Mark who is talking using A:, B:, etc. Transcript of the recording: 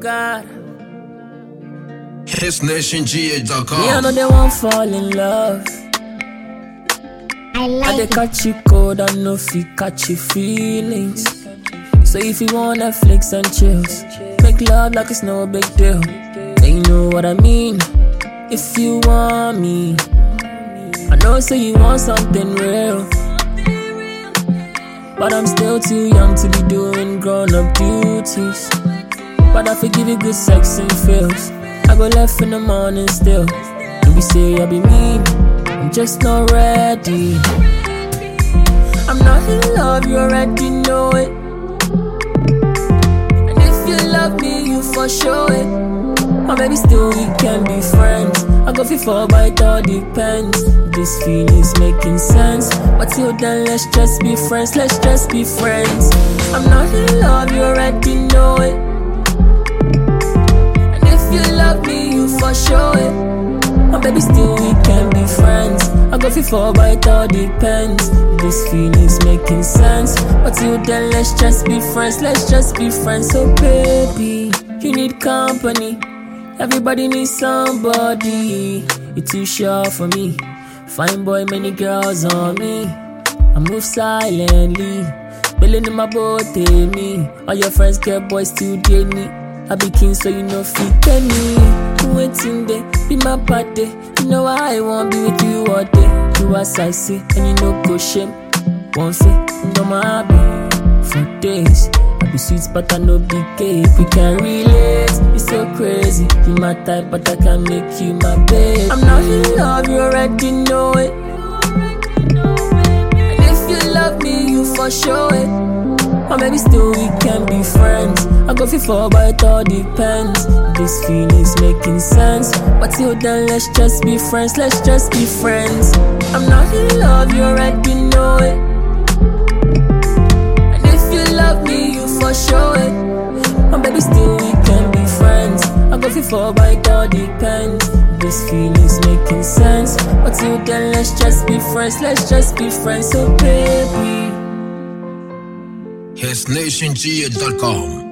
A: God.
B: Hitz Nation GH.com.
A: Me, I know they won't fall in love.
C: I
A: I they catch you cold, I know if you catch your feelings. So if you want Netflix and chills, make love like it's no big deal. And you know what I mean? If you want me, I know say you want something real. But I'm still too young to be doing grown up duties. But I forgive you good sex and feels. I go left in the morning still. Don't be say I be mean, I'm just not ready. I'm not in love, you already know it. And if you love me, you for sure it. Or maybe still we can be friends. I go fit for but it all depends. This feeling's making sense. But till then, let's just be friends. Let's just be friends. I'm not in love, you already baby, still we can be friends. I go for but it all depends. This feeling's making sense. But till then, let's just be friends. Let's just be friends. So baby, you need company. Everybody needs somebody. You're too short for me. Fine boy, many girls on me. I move silently. Billing in my boat, eh, me. All your friends get boys still date me. I be king, so you know fit tell me. Waiting there, be my party. You know I want be with you all day. Do as I say, and you know go shame. One fit, no my happy for days. I be sweet, but I know big cake. We can relate. It's so crazy. You my type, but I can make you my babe. I'm not in love, you already know it. And if you love me, you for sure it. Or maybe still we can be friends. I go fit for, but it all depends. This feeling's making sense. But till then, let's just be friends. Let's just be friends. I'm not in love, you already know it. And if you love me, you for sure it. Or maybe still we can be friends. I go fit for, but it all depends. This feeling's making sense. But till then, let's just be friends. Let's just be friends. So baby.
B: Hitz Nation GH.com.